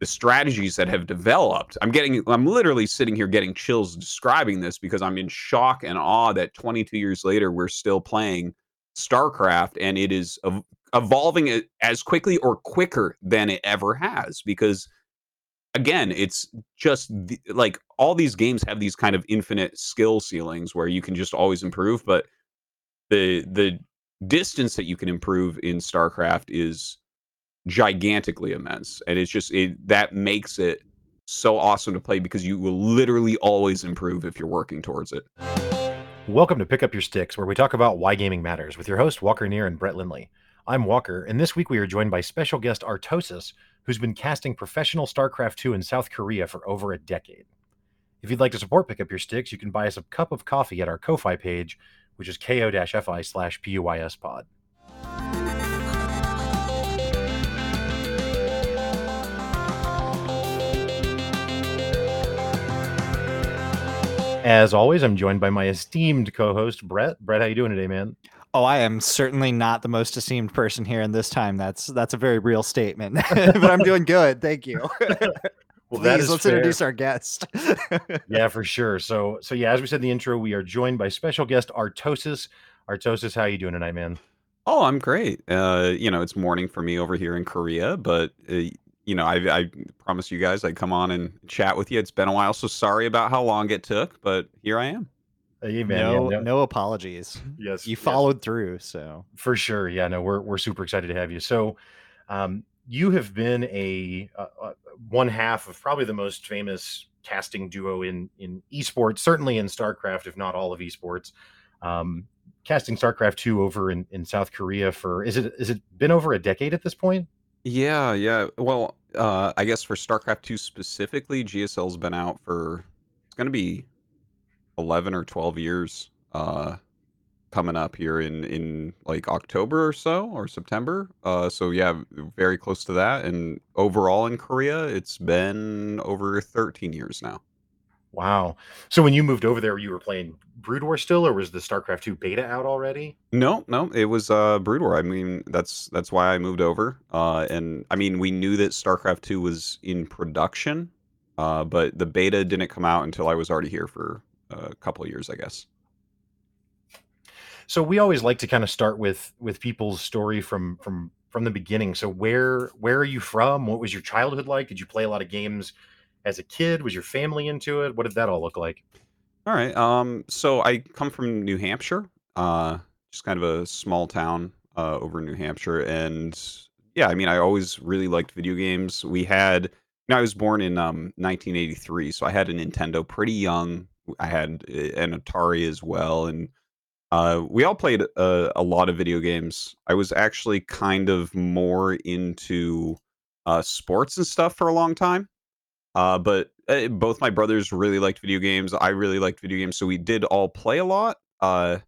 the strategies that have developed. I'm getting I'm literally sitting here getting chills describing this because I'm in shock and awe that 22 years later we're still playing StarCraft and it is ev- evolving as quickly or quicker than it ever has because again, it's just the, like all these games have these kind of infinite skill ceilings where you can just always improve, but the the distance that you can improve in StarCraft is gigantically immense, and it's just it that makes it so awesome to play because you will literally always improve if you're working towards it. Welcome to Pick Up Your Sticks, where we talk about why gaming matters with your host Walker Neer and Brett Lindley. I'm Walker, and this week we are joined by special guest Artosis, who's been casting professional StarCraft 2 in South Korea for over a decade. If you'd like to support Pick Up Your Sticks, you can buy us a cup of coffee at our Ko-Fi page, which is ko-fi slash PUYS pod. As always, I'm joined by my esteemed co-host Brett. Brett, how you doing today, man? Oh, I am certainly not the most esteemed person here in this time. That's that's a very real statement. but I'm doing good. Thank you. well, Please, let's fair. introduce our guest. yeah, for sure. So so yeah, as we said in the intro, we are joined by special guest Artosis. Artosis, how you doing tonight, man? Oh, I'm great. Uh, you know, it's morning for me over here in Korea, but uh, you know, I, I promised you guys I'd come on and chat with you. It's been a while, so sorry about how long it took, but here I am. Hey, man, no, yeah, no, no apologies. Yes, you followed yes. through. So for sure, yeah, no, we're we're super excited to have you. So, um, you have been a, a, a one half of probably the most famous casting duo in in esports, certainly in StarCraft, if not all of esports. Um, casting StarCraft two over in, in South Korea for is it is it been over a decade at this point? Yeah, yeah. Well, uh, I guess for StarCraft two specifically, GSL's been out for it's going to be 11 or 12 years uh, coming up here in in like October or so or September. Uh, so yeah, very close to that. And overall in Korea, it's been over 13 years now. Wow. So when you moved over there, you were playing Brood War still, or was the StarCraft 2 beta out already? No, no, it was uh Brood War. I mean, that's that's why I moved over. Uh and I mean, we knew that StarCraft 2 was in production, uh, but the beta didn't come out until I was already here for a couple years, I guess. So we always like to kind of start with with people's story from from from the beginning. So where where are you from? What was your childhood like? Did you play a lot of games as a kid? Was your family into it? What did that all look like? All right. Um. So I come from New Hampshire. Uh, just kind of a small town uh, over in New Hampshire, and yeah, I mean, I always really liked video games. We had, you know, I was born in um 1983, so I had a Nintendo pretty young I had eh, an Atari as well, and uh, we all played a, a, lot of video games. I was actually kind of more into uh, sports and stuff for a long time, uh, but uh, both my brothers really liked video games. I really liked video games, so we did all play a lot. Uh,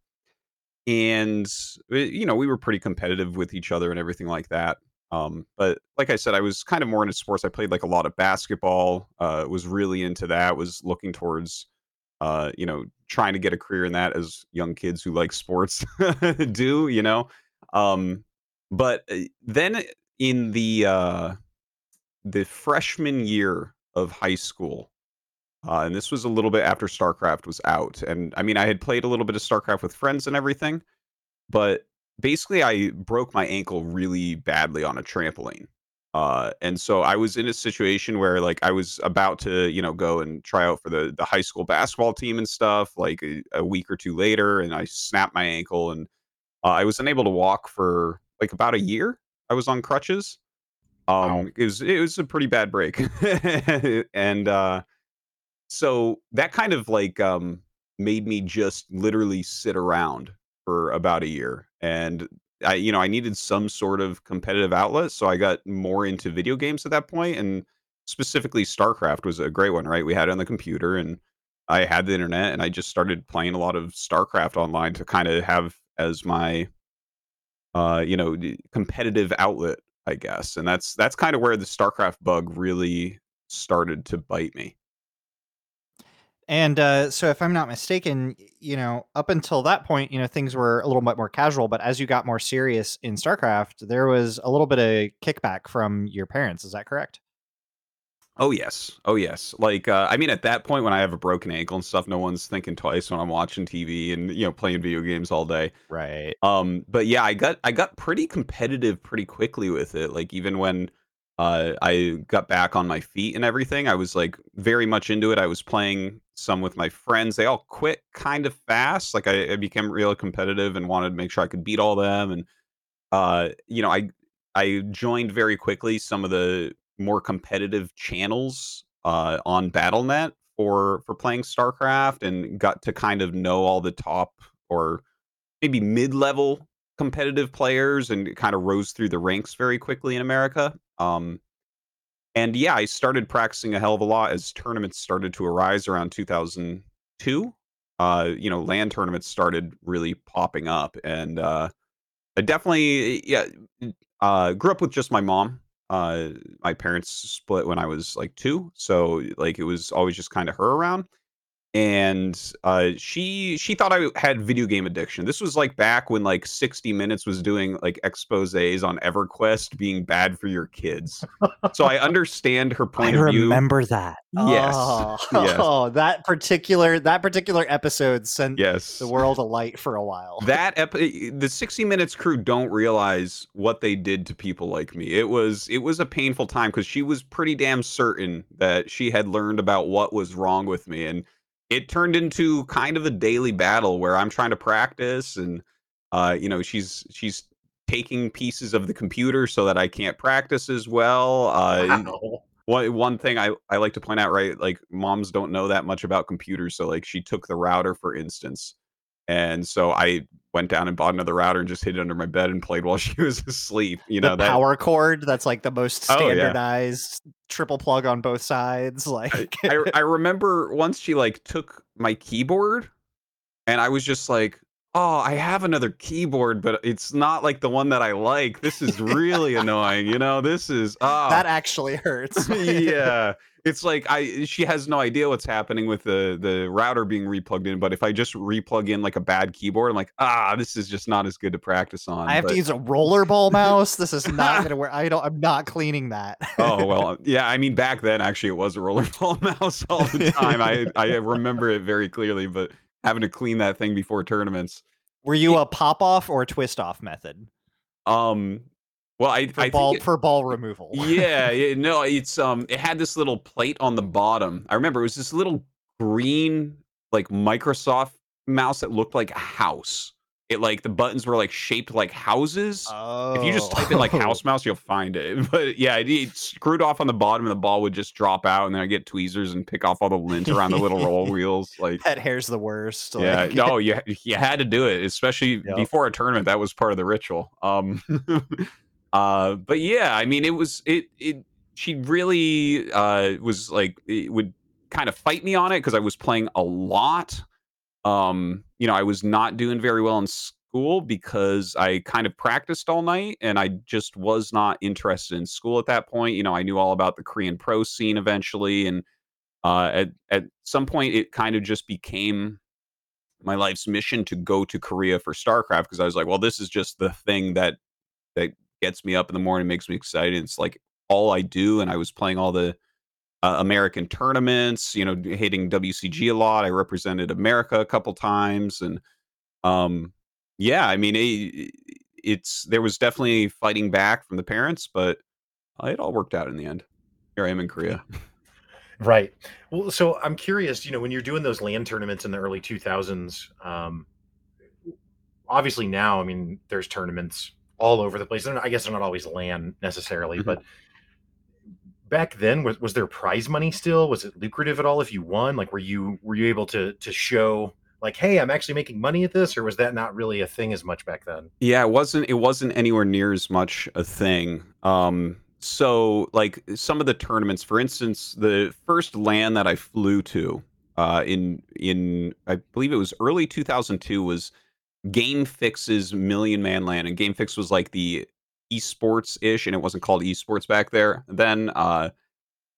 and eh, you know, we were pretty competitive with each other and everything like that. Um, but like I said, I was kind of more into sports. I played like a lot of basketball. Uh, was really into that. Was looking towards uh, you know, trying to get a career in that as young kids who like sports do, you know. Um, but uh, then in the uh, the freshman year of high school, uh, and this was a little bit after StarCraft was out, and I mean, I had played a little bit of StarCraft with friends and everything, but basically, I broke my ankle really badly on a trampoline. Uh, and so I was in a situation where like I was about to, you know, go and try out for the the high school basketball team and stuff. Like a, a week or two later, and I snapped my ankle, and uh, I was unable to walk for like about a year. I was on crutches. Um, wow. it was it was a pretty bad break, and uh, so that kind of like um made me just literally sit around for about a year, and I you know I needed some sort of competitive outlet, so I got more into video games at that point, and specifically StarCraft was a great one. Right, we had it on the computer, and I had the internet, and I just started playing a lot of StarCraft online to kind of have as my uh you know competitive outlet, I guess, and that's that's kind of where the StarCraft bug really started to bite me. And uh, so, if I'm not mistaken, you know, up until that point, you know, things were a little bit more casual. But as you got more serious in StarCraft, there was a little bit of kickback from your parents. Is that correct? Oh yes, oh yes. Like uh, I mean, at that point when I have a broken ankle and stuff, no one's thinking twice when I'm watching TV and you know playing video games all day. Right. Um, but yeah, I got I got pretty competitive pretty quickly with it. Like even when uh, I got back on my feet and everything, I was like very much into it. I was playing some with my friends. They all quit kind of fast. Like I, I became real competitive and wanted to make sure I could beat all them. And uh, you know, I I joined very quickly some of the more competitive channels uh, on Battle.net for for playing StarCraft, and got to kind of know all the top or maybe mid level competitive players, and kind of rose through the ranks very quickly in America. Um, and yeah, I started practicing a hell of a lot as tournaments started to arise around 2002. Uh, you know, LAN tournaments started really popping up, and uh, I definitely yeah uh, grew up with just my mom. Uh, my parents split when I was like two, so like it was always just kind of her around and uh, she she thought I had video game addiction. This was like back when like 60 Minutes was doing like exposés on EverQuest being bad for your kids. So I understand her point I of view. remember that. Yes. Oh, yes. oh, that particular that particular episode sent Yes. the world alight for a while. That epi- the 60 Minutes crew don't realize what they did to people like me. It was it was a painful time because she was pretty damn certain that she had learned about what was wrong with me and it turned into kind of a daily battle where I'm trying to practice and uh, you know, she's she's taking pieces of the computer so that I can't practice as well. Uh, Wow. one one thing I, I like to point out, right? Like moms don't know that much about computers, so like she took the router for instance, and so I went down and bought another router and just hid it under my bed and played while she was asleep. You know the that power cord that's like the most Oh, yeah. standardized triple plug on both sides. Like I I remember once she like took my keyboard, and I was just like, "Oh, I have another keyboard, but it's not like the one that I like. This is really annoying. You know, this is oh. that ah. actually hurts. yeah." It's like I she has no idea what's happening with the the router being replugged in, but if I just replug in like a bad keyboard, I'm like, ah, this is just not as good to practice on. I have but- to use a rollerball mouse. This is not gonna work. I don't. I'm not cleaning that. oh well, yeah. I mean, back then actually it was a rollerball mouse all the time. I I remember it very clearly, but having to clean that thing before tournaments. Were you a pop off or a twist off method Um, well, I for I ball think it- for ball removal? yeah, yeah, no, it's um, it had this little plate on the bottom. I remember it was this little green like Microsoft mouse that looked like a house. It like the buttons were like shaped like houses. Oh, If you just type in like house mouse, you'll find it. But yeah, it, it screwed off on the bottom, and the ball would just drop out, and then I get tweezers and pick off all the lint around the little roll wheels. Like, pet hair's the worst. yeah, like- no, you you had to do it, especially Yep. before a tournament. That was part of the ritual. Um, uh, but yeah, I mean, it was it it. She really uh was like it would kind of fight me on it because I was playing a lot. Um, you know, I was not doing very well in school because I kind of practiced all night and I just was not interested in school at that point. You know, I knew all about the Korean pro scene eventually and uh at at some point it kind of just became my life's mission to go to Korea for StarCraft because I was like, well, this is just the thing that that gets me up in the morning, makes me excited. It's like all I do, and I was playing all the uh, American tournaments, you know, hitting WCG a lot. I represented America a couple times, and um, yeah, I mean, it, it's there was definitely fighting back from the parents, but it all worked out in the end. Here I am in Korea. Right. Well, so I'm curious, you know, when you're doing those LAN tournaments in the early 2000s, um, obviously now, I mean, there's tournaments all over the place. Not- I guess they're not always LAN necessarily, Mhm. but back then, was, was there prize money still? Was it lucrative at all if you won? Like, were you were you able to to show like, hey, I'm actually making money at this, or was that not really a thing as much back then? Yeah, it wasn't it wasn't anywhere near as much a thing. Um so like some of the tournaments, for instance, the first LAN that I flew to uh in in I believe it was early 2002 was Game Fix's Million Man LAN and Game Fix was like the esports ish and it wasn't called esports back there. Then uh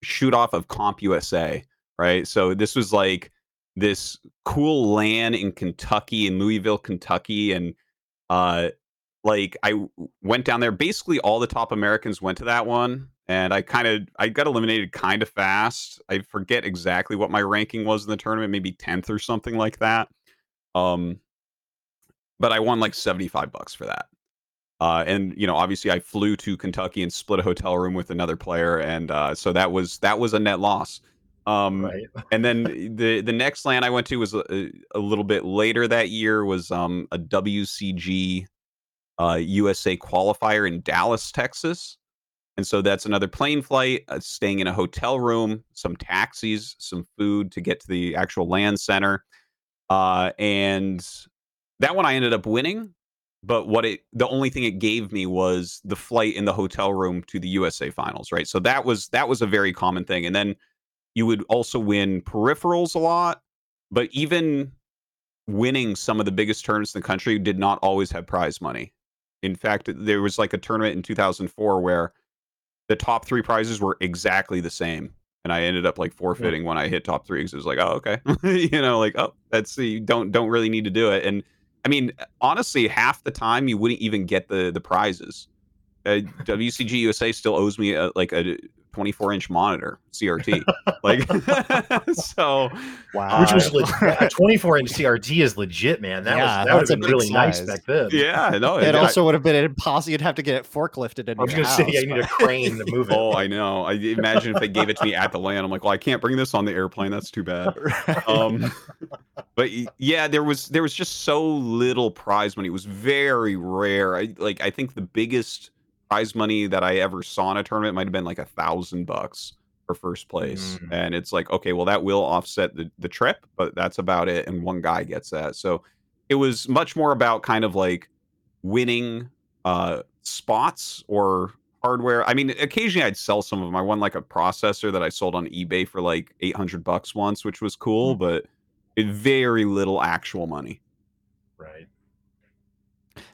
shoot off of CompUSA, right? So this was like this cool LAN in Kentucky in Louisville, Kentucky and uh like I went down there basically all the top Americans went to that one and I kind of I got eliminated kind of fast. I forget exactly what my ranking was in the tournament, maybe tenth or something like that. Um, but I won like seventy five bucks for that. Uh, and you know, obviously, I flew to Kentucky and split a hotel room with another player, and uh, so that was that was a net loss. Um, right. and then the the next LAN I went to was a, a little bit later that year was um, a WCG uh, USA qualifier in Dallas, Texas. And so that's another plane flight, uh, staying in a hotel room, some taxis, some food to get to the actual LAN center. Uh, and that one I ended up winning. But what it, the only thing it gave me was the flight in the hotel room to the USA finals, right? So that was, that was a very common thing. And then you would also win peripherals a lot. But even winning some of the biggest tournaments in the country did not always have prize money. In fact, there was like a tournament in 2004 where the top three prizes were exactly the same. And I ended up like hmm. forfeiting yeah. when I hit top three because it was like, oh, okay. you know, like, oh, that's you don't don't really need to do it. And I mean, honestly, half the time you wouldn't even get the the prizes. Uh, WCG USA still owes me a, like a 24 inch monitor CRT. like so wow. Which was legit. a 24 inch CRT is legit, man. That yeah, was that would have been really size. nice back then. Yeah, no. It, it also would have been impossible. You'd have to get it forklifted in I was gonna house, say yeah, you need a crane to move it. Oh, I know. I imagine if they gave it to me at the LAN, I'm like, well, I can't bring this on the airplane. That's too bad. Um but yeah, there was there was just so little prize money. It was very rare. I like I think the biggest prize money that I ever saw in a tournament might have been like a thousand bucks for first place. Mm. And it's like, okay, well, that will offset the, the trip, but that's about it. And one guy gets that. So it was much more about kind of like winning uh, spots or hardware. I mean, occasionally I'd sell some of them. I won like a processor that I sold on eBay for like 800 bucks once, which was cool, mm. but very little actual money. Right.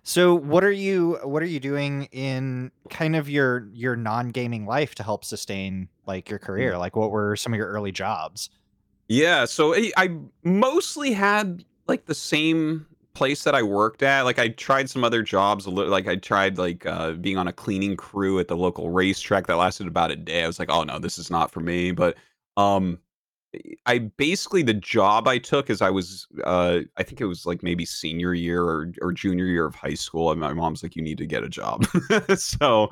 So what are you what are you doing in kind of your your non-gaming life to help sustain like your career? Mm. Like what were some of your early jobs? Yeah, so I, I mostly had like the same place that I worked at. Like I tried some other jobs like I tried like uh, being on a cleaning crew at the local racetrack that lasted about a day. I was like, "Oh no, this is not for me." But um I basically the job I took is I was uh I think it was like maybe senior year or, or junior year of high school and my mom's like you need to get a job. so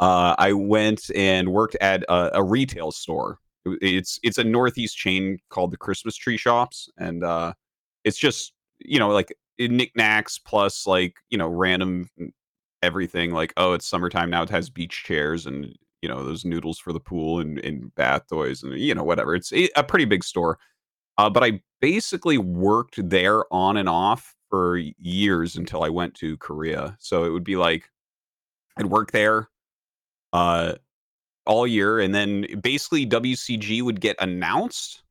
uh I went and worked at a, a, retail store. It's it's a northeast chain called the Christmas Tree Shops and uh it's just you know like knickknacks plus like you know random everything like oh it's summertime now it has beach chairs and you know those noodles for the pool and, and bath toys and you know whatever. It's a pretty big store. Uh, but I basically worked there on and off for years until I went to Korea. So it would be like I'd work there uh, all year, and then basically WCG would get announced.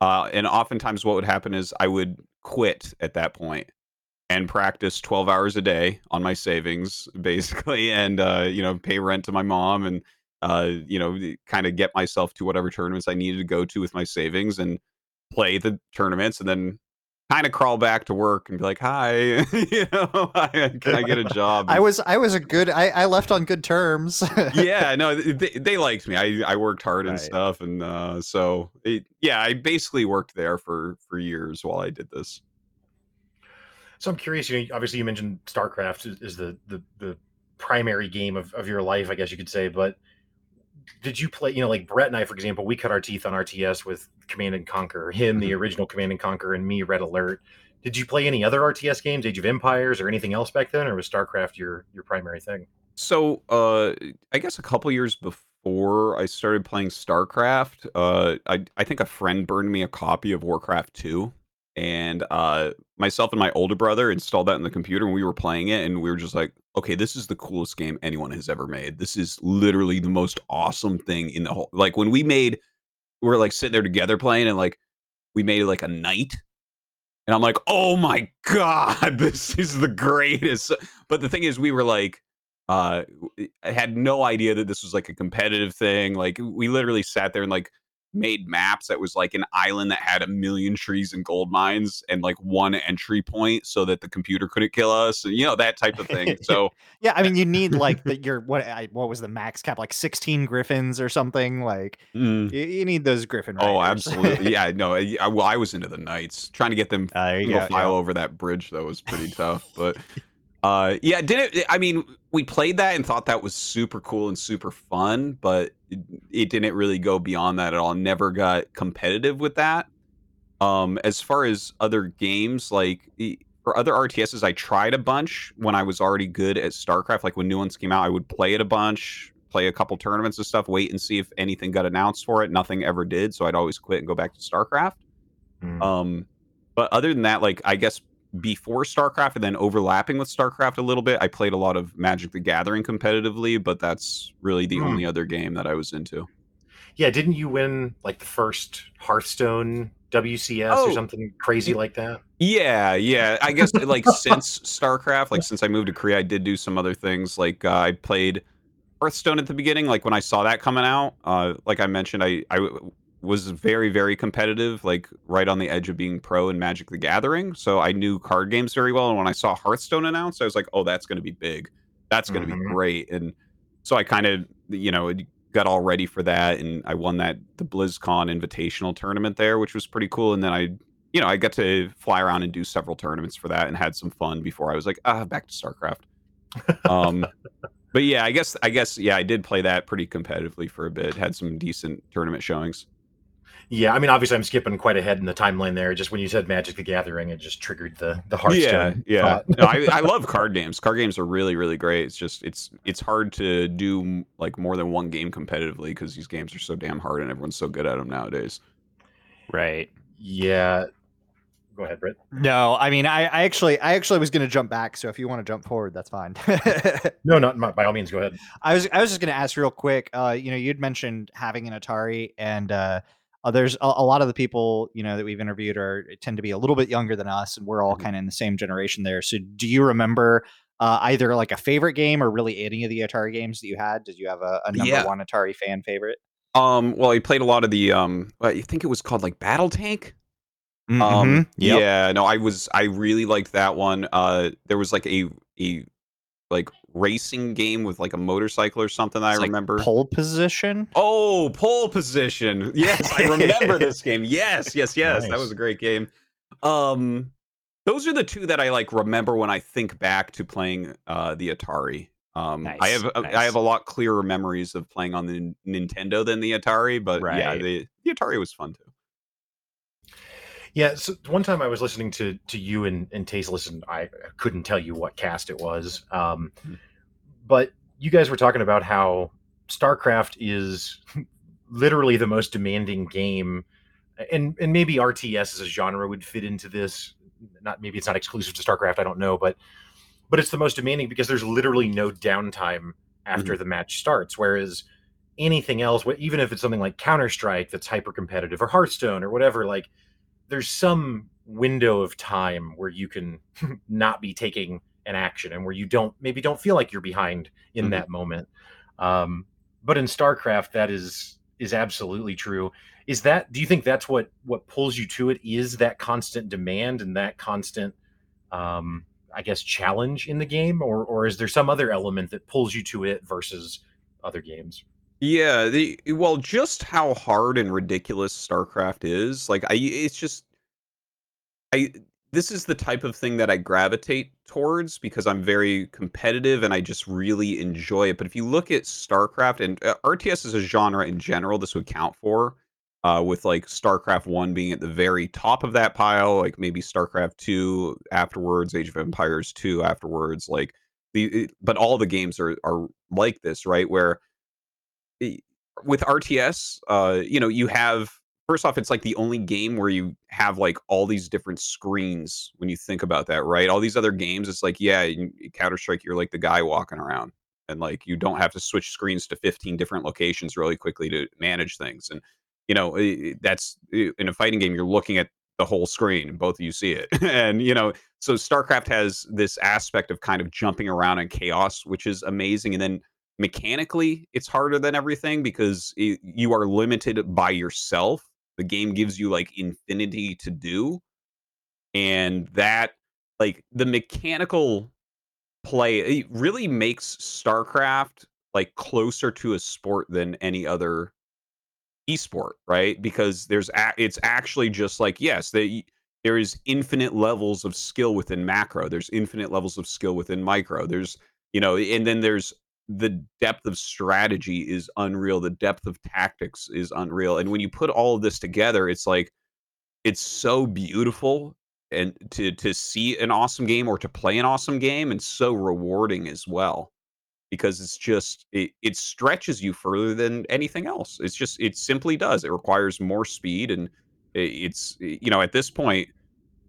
Uh, and oftentimes, what would happen is I would quit at that point and practice 12 hours a day on my savings basically and uh, you know pay rent to my mom and uh, you know kind of get myself to whatever tournaments i needed to go to with my savings and play the tournaments and then kind of crawl back to work and be like hi you know can i get a job? I was i was a good i, I left on good terms. Yeah no they, they liked me. I i worked hard and right. stuff and uh, so it, yeah i basically worked there for for years while i did this so I'm curious. You know, obviously you mentioned StarCraft is, is the, the the primary game of, of your life, I guess you could say. But did you play? You know, like Brett and I, for example, we cut our teeth on RTS with Command and Conquer. Him, the mm-hmm. original Command and Conquer, and me, Red Alert. Did you play any other RTS games, Age of Empires, or anything else back then, or was StarCraft your your primary thing? So, uh, I guess a couple years before I started playing StarCraft, uh, I I think a friend burned me a copy of Warcraft Two and uh, myself and my older brother installed that in the computer and we were playing it and we were just like okay this is the coolest game anyone has ever made. This is literally the most awesome thing in the whole like when we made we were like sitting there together playing and like we made like a knight and i'm like oh my god this is the greatest. But the thing is we were like uh i had no idea that this was like a competitive thing like we literally sat there and like made maps that was like an island that had a million trees and gold mines and like one entry point so that the computer couldn't kill us and you know that type of thing so yeah i mean you need like the, your what I, what was the max cap like 16 griffins or something like mm. you, you, need those griffin riders. oh absolutely yeah no I, I, well i was into the knights trying to get them uh, to go, file yeah. over that bridge though was pretty tough but uh, yeah, did it? I mean, we played that and thought that was super cool and super fun, but it, it didn't really go beyond that at all. Never got competitive with that. Um, as far as other games, like for other RTSs, I tried a bunch when I was already good at StarCraft. Like when new ones came out, I would play it a bunch, play a couple tournaments and stuff, wait and see if anything got announced for it. Nothing ever did, so I'd always quit and go back to StarCraft. Mm. Um, but other than that, like I guess before StarCraft and then overlapping with StarCraft a little bit. I played a lot of Magic the Gathering competitively, but that's really the mm. only other game that I was into. Yeah, didn't you win like the first Hearthstone WCS oh, or something crazy like that? Yeah, yeah. I guess like since StarCraft, like since I moved to Korea, I did do some other things. Like uh, I played Hearthstone at the beginning. Like when I saw that coming out, uh, like I mentioned, I I was very very competitive like right on the edge of being pro in magic the gathering. So i knew card games very well and when i saw hearthstone announced i was like oh that's going to be big. That's going to mm-hmm. be great. And so i kind of you know got all ready for that and i won that the blizzcon invitational tournament there which was pretty cool. And then i you know i got to fly around and do several tournaments for that and had some fun before i was like ah back to starcraft. Um but yeah i guess i guess yeah i did play that pretty competitively for a bit had some decent tournament showings yeah, I mean, obviously, I'm skipping quite ahead in the timeline there. Just when you said Magic the Gathering, it just triggered the the Hearthstone. Yeah, yeah. no, I, I love card games. Card games are really, really great. It's just it's it's hard to do like more than one game competitively because these games are so damn hard and everyone's so good at them nowadays. Right. Yeah. Go ahead, Britt. No, I mean, I, I actually, I actually was going to jump back. So if you want to jump forward, that's fine. no, not by all means. Go ahead. I was, I was just going to ask real quick. Uh, you know, you'd mentioned having an Atari, and uh, uh, there's a, a, lot of the people you know that we've interviewed are tend to be a little bit younger than us, and we're all mm-hmm. kind of in the same generation there. So, do you remember uh, either like a favorite game or really any of the Atari games that you had? Did you have a, a number yeah. one Atari fan favorite? Um, well, I played a lot of the um, I think it was called like Battle Tank. Mm-hmm. Um, yep. yeah, no, I was I really liked that one. Uh, there was like a a like racing game with like a motorcycle or something. I remember pole position. Oh, pole position. Yes, I remember this game. Yes, yes, yes. Nice. That was a great game. Um, those are the two that I like remember when I think back to playing uh, the Atari. Um, nice, I have nice. I have a lot clearer memories of playing on the Nintendo than the Atari, but right. yeah, the, the Atari was fun too. Yeah, so one time I was listening to to you and, and Tasteless, and I couldn't tell you what cast it was. Um, hmm. but you guys were talking about how StarCraft is literally the most demanding game, and and maybe RTS as a genre would fit into this. Not maybe it's not exclusive to StarCraft. I don't know, but but it's the most demanding because there's literally no downtime after mm-hmm. the match starts. Whereas anything else, even if it's something like Counter Strike that's hyper competitive or Hearthstone or whatever, like there's some window of time where you can not be taking an action and where you don't maybe don't feel like you're behind in mm-hmm. that moment. Um, but in StarCraft, that is is absolutely true. Is that do you think that's what what pulls you to it? Is that constant demand and that constant, um, I guess, challenge in the game, or or is there some other element that pulls you to it versus other games? Yeah, the well, just how hard and ridiculous StarCraft is. Like I it's just I this is the type of thing that I gravitate towards because I'm very competitive and I just really enjoy it. But if you look at StarCraft and uh, RTS is a genre in general, this would count for uh, with like StarCraft 1 being at the very top of that pile, like maybe StarCraft 2 afterwards, Age of Empires 2 afterwards, like the but all the games are are like this, right? Where Eh, with RTS, uh, you know, you have first off, it's like the only game where you have like all these different screens when you think about that, right? All these other games, it's like, yeah, eh, Counter Strike, you're like the guy walking around, and like you don't have to switch screens to 15 different locations really quickly to manage things. And you know, eh, that's in a fighting game, you're looking at the whole screen both of you see it. and you know, so StarCraft has this aspect of kind of jumping around in chaos, which is amazing. And then mechanically it's harder than everything because it, you are limited by yourself. The game gives you like infinity to do, and that like the mechanical play it really makes StarCraft like closer to a sport than any other esport, right? Because there's a- it's actually just like yes, they there is infinite levels of skill within macro. There's infinite levels of skill within micro. There's you know, and then there's the depth of strategy is unreal. The depth of tactics is unreal. And when you put all of this together, it's like it's so beautiful and to to see an awesome game or to play an awesome game and so rewarding as well because it's just it, it stretches you further than anything else it's just it simply does it requires more speed and eh, it's eh, you know at this point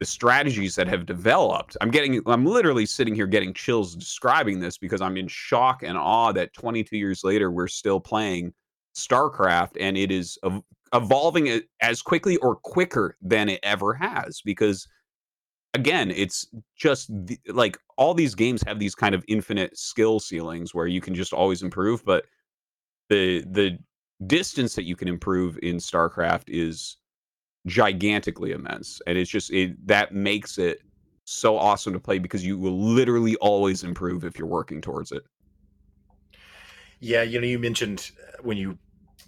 the strategies that have developed i'm getting i'm literally sitting here getting chills describing this because i'm in shock and awe that 22 years later we're still playing starcraft and it is evolving as quickly or quicker than it ever has because again, it's just the, like all these games have these kind of infinite skill ceilings where you can just always improve, but the the distance that you can improve in StarCraft is gigantically immense, and it's just it that makes it so awesome to play because you will literally always improve if you're working towards it. Yeah, you know, you mentioned uh, when you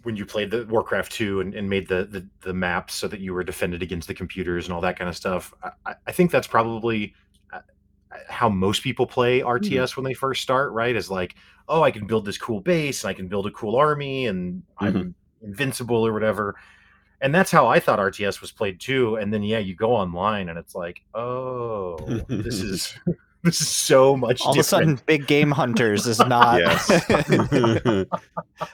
when you played the Warcraft 2 and, and made the, the, the maps so that you were defended against the computers and all that kind of stuff. I, I think that's probably uh, how most people play RTS mm-hmm. when they first start, right? Is like, oh, I can build this cool base and I can build a cool army and mm-hmm. I'm invincible or whatever. And that's how I thought RTS was played too. And then yeah, you go online and it's like, oh, this is this is so much. All different. of a sudden, big game hunters is not.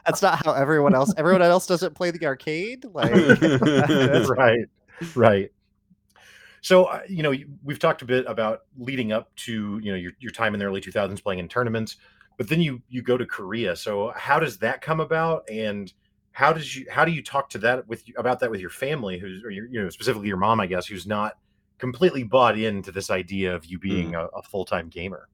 That's not how everyone else. Everyone else doesn't play the arcade. Like that's right, right. So uh, you know, we've talked a bit about leading up to you know your your time in the early 2000s playing in tournaments, but then you you go to Korea. So how does that come about, and how does you how do you talk to that with about that with your family, who's or your, you know specifically your mom, I guess, who's not completely bought into this idea of you being mm. a, a full time gamer.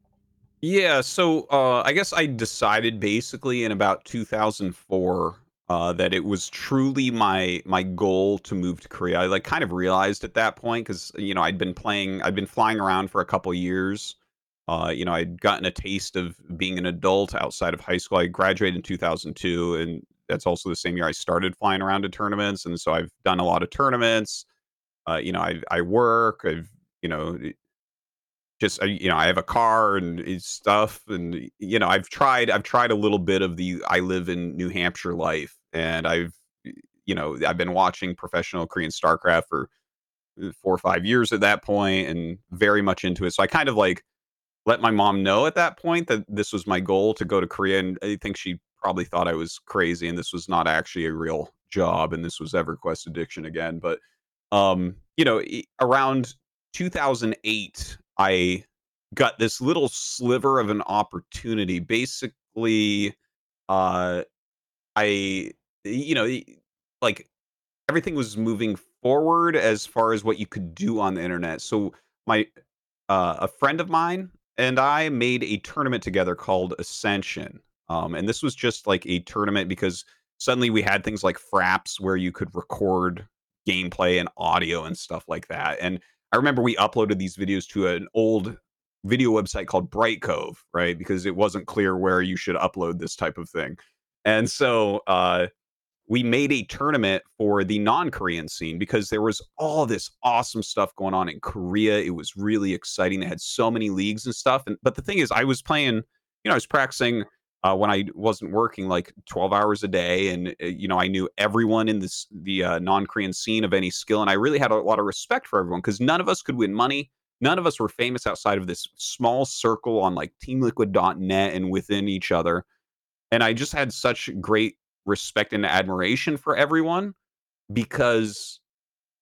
Yeah, so uh, I guess I decided basically in about 2004 uh, that it was truly my my goal to move to Korea. I like kind of realized at that point because you know I'd been playing, I'd been flying around for a couple years. Uh, you know, I'd gotten a taste of being an adult outside of high school. I graduated in 2002, and that's also the same year I started flying around to tournaments. And so I've done a lot of tournaments uh, you know, I I work. I've you know, just you know, I have a car and stuff, and you know, I've tried I've tried a little bit of the I live in New Hampshire life, and I've you know I've been watching professional Korean StarCraft for uh, four or five years at that point, and very much into it. So I kind of like let my mom know at that point that this was my goal to go to Korea, and I think she probably thought I was crazy, and this was not actually a real job, and this was EverQuest addiction again, but um, you know, around 2008, I got this little sliver of an opportunity. Basically, uh, I, you know, like everything was moving forward as far as what you could do on the internet. So my, uh, a friend of mine and I made a tournament together called Ascension. Um, and this was just like a tournament because suddenly we had things like fraps where you could record gameplay and audio and stuff like that. And I remember we uploaded these videos to an old video website called Brightcove, right? Because it wasn't clear where you should upload this type of thing. And so uh, we made a tournament for the non-Korean scene because there was all this awesome stuff going on in Korea. It was really exciting. They had so many leagues and stuff. And but the thing is, I was playing, you know, I was practicing uh, when I wasn't working like 12 hours a day. And, uh, you know, I knew everyone in this, the uh, non Korean scene of any skill. And I really had a lot of respect for everyone because none of us could win money. None of us were famous outside of this small circle on like teamliquid.net and within each other. And I just had such great respect and admiration for everyone because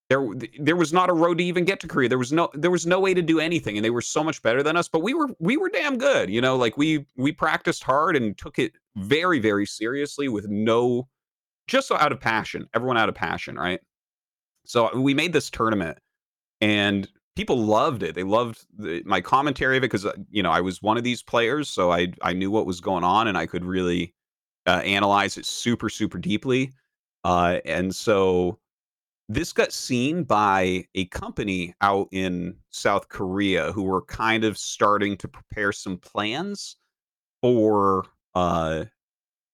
there there was not a road to even get to Korea. There was no there was no way to do anything, and they were so much better than us. But we were we were damn good, you know. Like we we practiced hard and took it very very seriously with no just so out of passion. Everyone out of passion, right? So we made this tournament, and people loved it. They loved the, my commentary of it because you know I was one of these players, so I I knew what was going on and I could really uh, analyze it super super deeply. Uh, and so this got seen by a company out in South Korea who were kind of starting to prepare some plans for uh,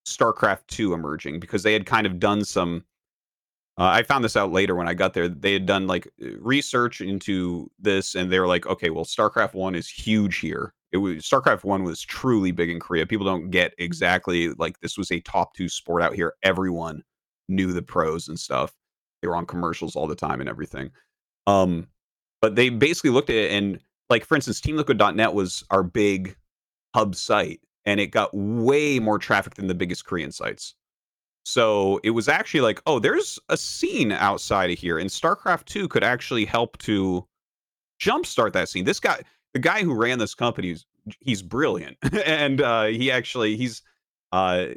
StarCraft 2 emerging because they had kind of done some. Uh, I found this out later when I got there. They had done like uh, research into this, and they were like, "Okay, well, StarCraft One is huge here. It was StarCraft One was truly big in Korea. People don't get exactly like this was a top two sport out here. Everyone knew the pros and stuff. They were on commercials all the time and everything. Um, but they basically looked at it and like for instance, TeamLiquid.net was our big hub site, and it got way more traffic than the biggest Korean sites. So it was actually like, oh, there's a scene outside of here, and StarCraft 2 could actually help to jumpstart that scene. This guy, the guy who ran this company, he's brilliant, and uh, he actually he's uh,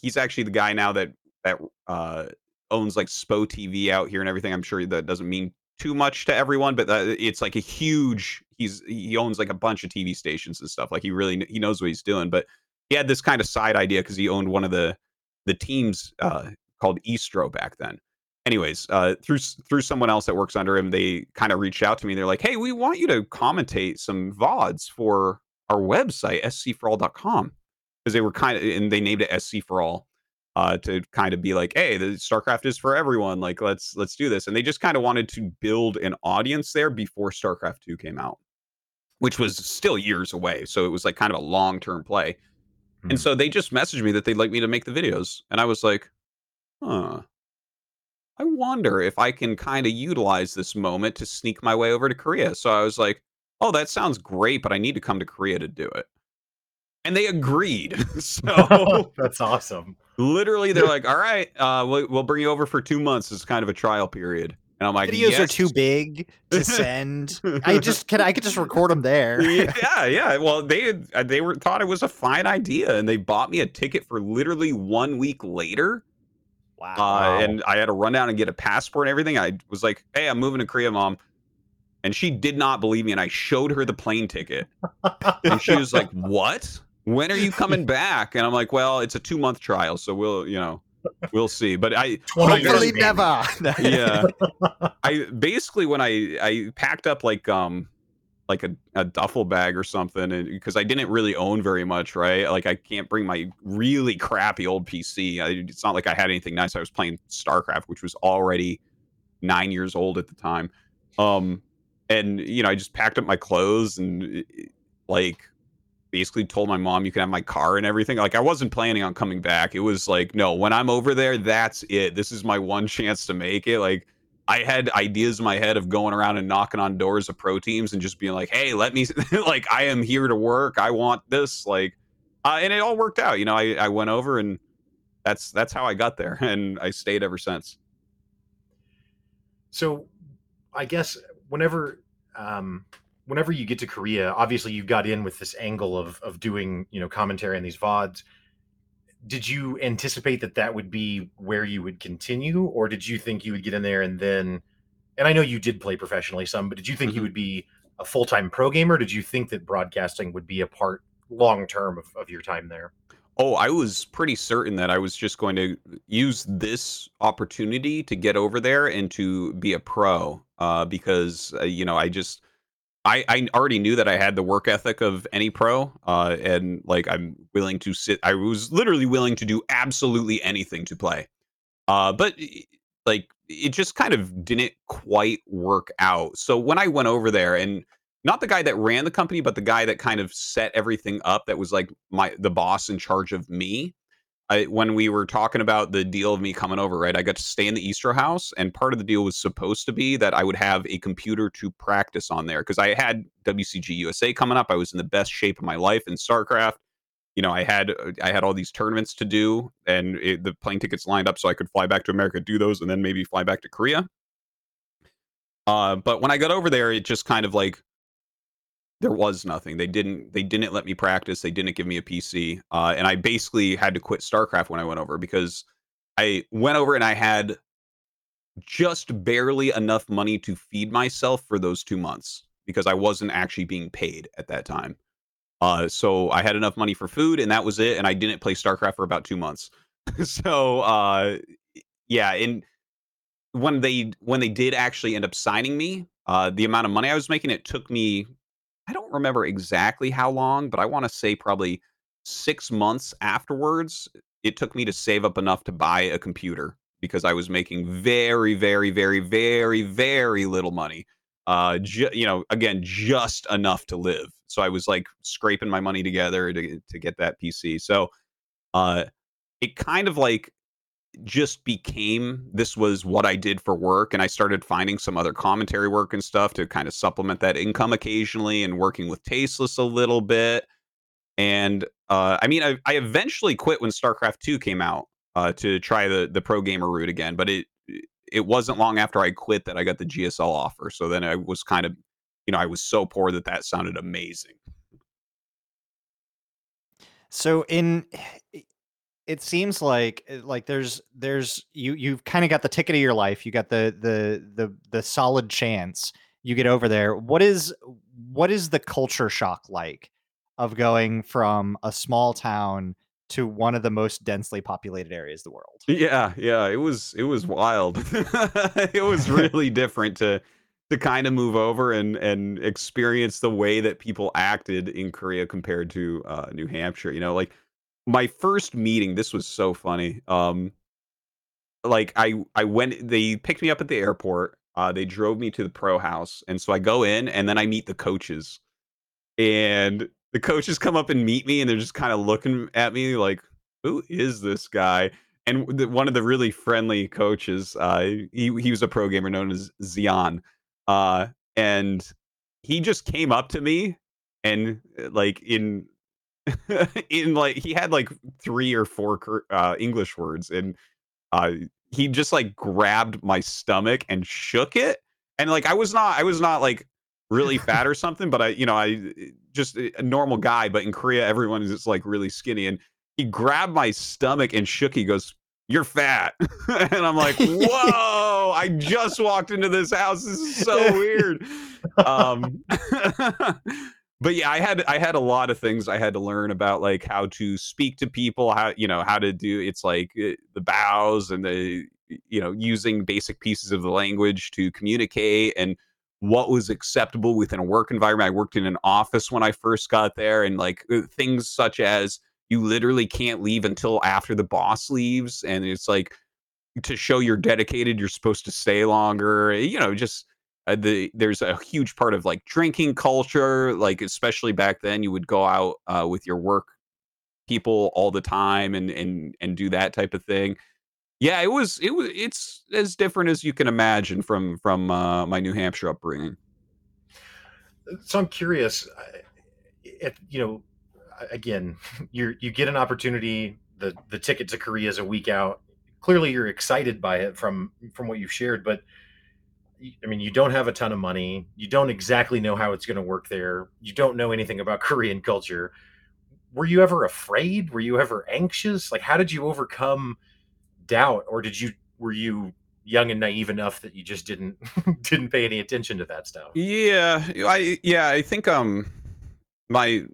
he's actually the guy now that that uh, owns like SPOTV out here and everything. I'm sure that doesn't mean too much to everyone, but uh, it's like a huge. He's he owns like a bunch of TV stations and stuff. Like he really he knows what he's doing. But he had this kind of side idea because he owned one of the the teams uh, called Estro back then. Anyways, uh, through through someone else that works under him, they kind of reached out to me. They're like, "Hey, we want you to commentate some vods for our website, scforall.com," because they were kind of and they named it SC for All uh, to kind of be like, hey, the StarCraft is for everyone. Like, let's let's do this. And they just kind of wanted to build an audience there before StarCraft 2 came out, which was still years away. So it was like kind of a long term play. Mm-hmm. And hmm. so they just messaged me that they'd like me to make the videos. And I was like, huh. I wonder if I can kind of utilize this moment to sneak my way over to Korea. So I was like, oh, that sounds great, but I need to come to Korea to do it. And they agreed. so that's awesome. literally they're like all right uh, we'll, we'll, bring you over for two months. It's kind of a trial period. And i'm like videos yes. are too big to send. I just can i could just record them there. Yeah yeah. Well they uh, they were thought it was a fine idea and they bought me a ticket for literally one week later. Wow. uh, and i had to run down and get a passport and everything. I was like hey i'm moving to korea mom. And she did not believe me and i showed her the plane ticket. And she was like what when are you coming back? And I'm like, well, it's a two month trial, so we'll, you know, we'll see. But I hopefully never. yeah, I basically when I I packed up like um like a, a duffel bag or something, and because I didn't really own very much, right? Like I can't bring my really crappy old PC. I, it's not like I had anything nice. I was playing StarCraft, which was already nine years old at the time. Um, and you know, I just packed up my clothes and like basically told my mom you can have my car and everything. Like I wasn't planning on coming back. It was like, no, when I'm over there, that's it. This is my one chance to make it. Like I had ideas in my head of going around and knocking on doors of pro teams and just being like, "Hey, let me like I am here to work. I want this." Like uh, and it all worked out. You know, I I went over and that's that's how I got there and I stayed ever since. So, I guess whenever um whenever you get to Korea, obviously you got in with this angle of of doing you know commentary on these vods. Did you anticipate that that would be where you would continue, or did you think you would get in there and then? And I know you did play professionally some, but did you think mm-hmm. you would be a full time pro gamer? Did you think that broadcasting would be a part long term of, of your time there? Oh, I was pretty certain that I was just going to use this opportunity to get over there and to be a pro uh, because, uh, you know, I just, I, I already knew that I had the work ethic of any pro, uh, and like I'm willing to sit. I was literally willing to do absolutely anything to play, uh, but like it just kind of didn't quite work out. So when I went over there, and not the guy that ran the company, but the guy that kind of set everything up, that was like my the boss in charge of me. I, when we were talking about the deal of me coming over, right? I got to stay in the Estro house, and part of the deal was supposed to be that I would have a computer to practice on there because I had WCG USA coming up. I was in the best shape of my life in StarCraft. You know, I had uh, I had all these tournaments to do, and it, the plane tickets lined up so I could fly back to America, do those, and then maybe fly back to Korea. Uh, but when I got over there, it just kind of like there was nothing. They didn't they didn't let me practice. They didn't give me a PC. Uh, and I basically had to quit StarCraft when I went over because I went over and I had just barely enough money to feed myself for those two months. because I wasn't actually being paid at that time. Uh, so I had enough money for food, and that was it. And I didn't play StarCraft for about two months. so uh, yeah, and when they when they did actually end up signing me, uh, the amount of money I was making, it took me I don't remember exactly how long, but I want to say probably six months afterwards. It took me to save up enough to buy a computer because I was making very, very, very, very, very little money. Uh, ju- you know, again, just enough to live. So I was like scraping my money together to to get that PC. So, uh, it kind of like just became this was what I did for work, and I started finding some other commentary work and stuff to kind of supplement that income occasionally, and working with Tasteless a little bit. And uh, I mean, I, I eventually quit when StarCraft Two came out uh, to try the the pro gamer route again, but it it wasn't long after I quit that I got the GSL offer. So then I was kind of, you know, I was so poor that that sounded amazing. So in it seems like eh, like there's there's you you've kind of got the ticket of your life. You got the the the the solid chance. You get over there. What is what is the culture shock like of going from a small town to one of the most densely populated areas of the world? Yeah, yeah, it was it was wild. it was really different to to kind of move over and and experience the way that people acted in Korea compared to uh, New Hampshire. You know, like my first meeting, this was so funny. Um, like I I went, they picked me up at the airport. Uh, they drove me to the pro house, and so I go in, and then I meet the coaches, and the coaches come up and meet me, and they're just kind of looking at me like, "Who is this guy?" And the, one of the really friendly coaches, uh, he he was a pro gamer known as Zion, uh, and he just came up to me and like in in like he had like three or four uh, English words, and uh, he just like grabbed my stomach and shook it, and like I was not, I was not like really fat or something, but I, you know, I just a normal guy, but in Korea everyone is just like really skinny, and he grabbed my stomach and shook. He goes, "You're fat," and I'm like, "Whoa!" I just walked into this house. This is so weird. Um, but yeah, I had I had a lot of things I had to learn about like how to speak to people, how you know how to do it's like uh, the bows and the you know using basic pieces of the language to communicate and what was acceptable within a work environment. I worked in an office when I first got there, and like uh, things such as you literally can't leave until after the boss leaves, and it's like to show you're dedicated, you're supposed to stay longer. You know, just uh, the there's a huge part of like drinking culture like especially back then you would go out uh, with your work people all the time and and and do that type of thing. Yeah it was it was it's as different as you can imagine from from uh, my new hampshire upbringing. So i'm curious if you know again you you get an opportunity the the ticket to korea is a week out. Clearly you're excited by it from from what you've shared but I mean, you don't have a ton of money. You don't exactly know how it's going to work there. You don't know anything about Korean culture. Were you ever afraid? Were you ever anxious? Like, how did you overcome doubt, or did you were you young and naive enough that you just didn't didn't pay any attention to that stuff? Yeah, I yeah, I think um my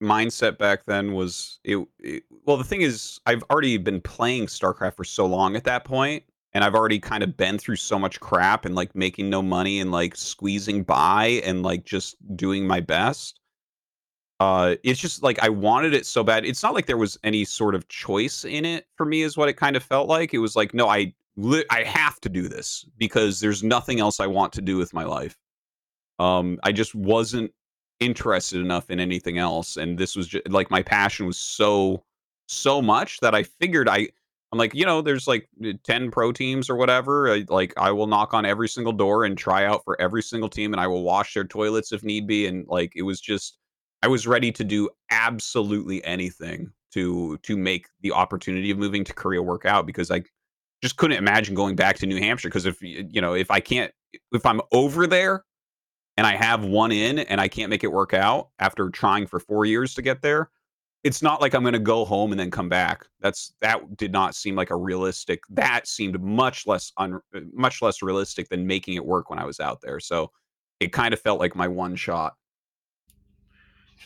mindset back then was it, it well the thing is I've already been playing StarCraft for so long at that point and I've already kind of been through so much crap and like making no money and like squeezing by and like just doing my best. Uh, it's just like I wanted it so bad. It's not like there was any sort of choice in it for me, is what it kind of felt like. It was like, no, I li- I have to do this because there's nothing else I want to do with my life. Um, I just wasn't interested enough in anything else, and this was just like my passion was so so much that I figured I I'm like, you know, there's like uh, 10 pro teams or whatever. I, like, I will knock on every single door and try out for every single team, and I will wash their toilets if need be. And like, it was just, I was ready to do absolutely anything to to make the opportunity of moving to Korea work out because I just couldn't imagine going back to New Hampshire. Because if you know, if I can't, if I'm over there and I have one in and I can't make it work out after trying for four years to get there, it's not like I'm going to go home and then come back. That's that did not seem like a realistic. That seemed much less un, much less realistic than making it work when I was out there. So it kind of felt like my one shot.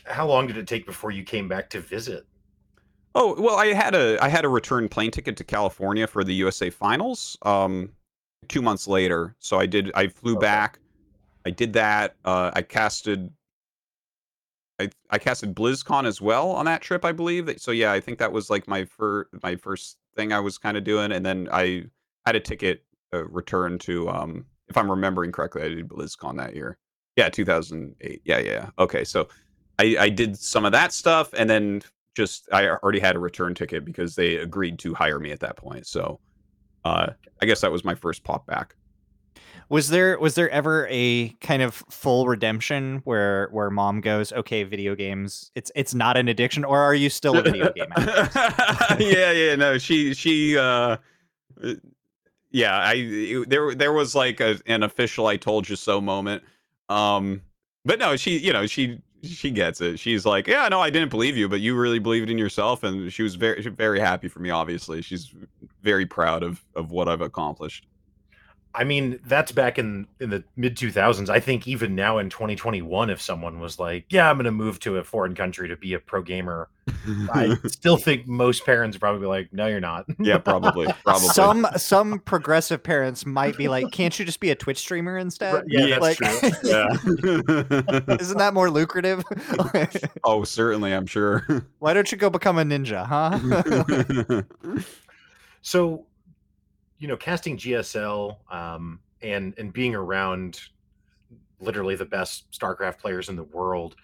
How long did it take before you came back to visit? Oh well, I had a I had a return plane ticket to California for the USA Finals. Um, two months later, so I did. I flew Okay. back. I did that. Uh, I casted. I I casted BlizzCon as well on that trip, I believe. So yeah, I think that was like my first my first thing I was kind of doing, and then I had a ticket uh, return to. Um, if I'm remembering correctly, I did BlizzCon that year. Yeah, 2008. Yeah, yeah. Okay, so I I did some of that stuff, and then just I already had a return ticket because they agreed to hire me at that point. So uh, I guess that was my first pop back. Was there was there ever a kind of full redemption where where mom goes, okay, video games, it's it's not an addiction, or are you still a video game yeah, yeah, no, she she uh uh, yeah, I it- there there was like a, an official I told you so moment. Um but no, she you know, she she gets it. She's like, "Yeah, no, I didn't believe you, but you really believed in yourself." And she was very very happy for me obviously. She's very proud of of what I've accomplished. I mean, that's back in in the mid 2000s. I think even now in 2021 if someone was like, "Yeah, I'm going to move to a foreign country to be a pro gamer." I still think most parents would probably be like, "No, you're not." yeah, probably. Probably. Some some progressive parents might be like, can't you just be a Twitch streamer instead? Yeah, that's like, true. yeah. Isn't that more lucrative? oh, certainly, I'm sure. Why don't you go become a ninja, huh? So, you know, casting GSL um, and and being around literally the best StarCraft players in the world,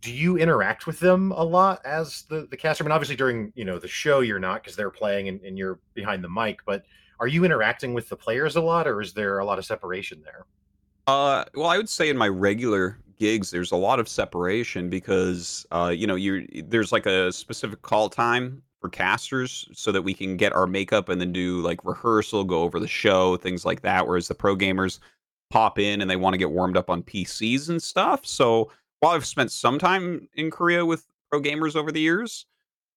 do you interact with them a lot as the the caster? I mean, obviously during you know the show you're not because they're playing and, and you're behind the mic, but are you interacting with the players a lot, or is there a lot of separation there? Uh, well, I would say in my regular gigs, there's a lot of separation because, uh, you know, you there's like a specific call time for casters so that we can get our makeup and then do like rehearsal, go over the show, things like that. Whereas the pro gamers pop in and they want to get warmed up on PCs and stuff. So while I've spent some time in Korea with pro gamers over the years,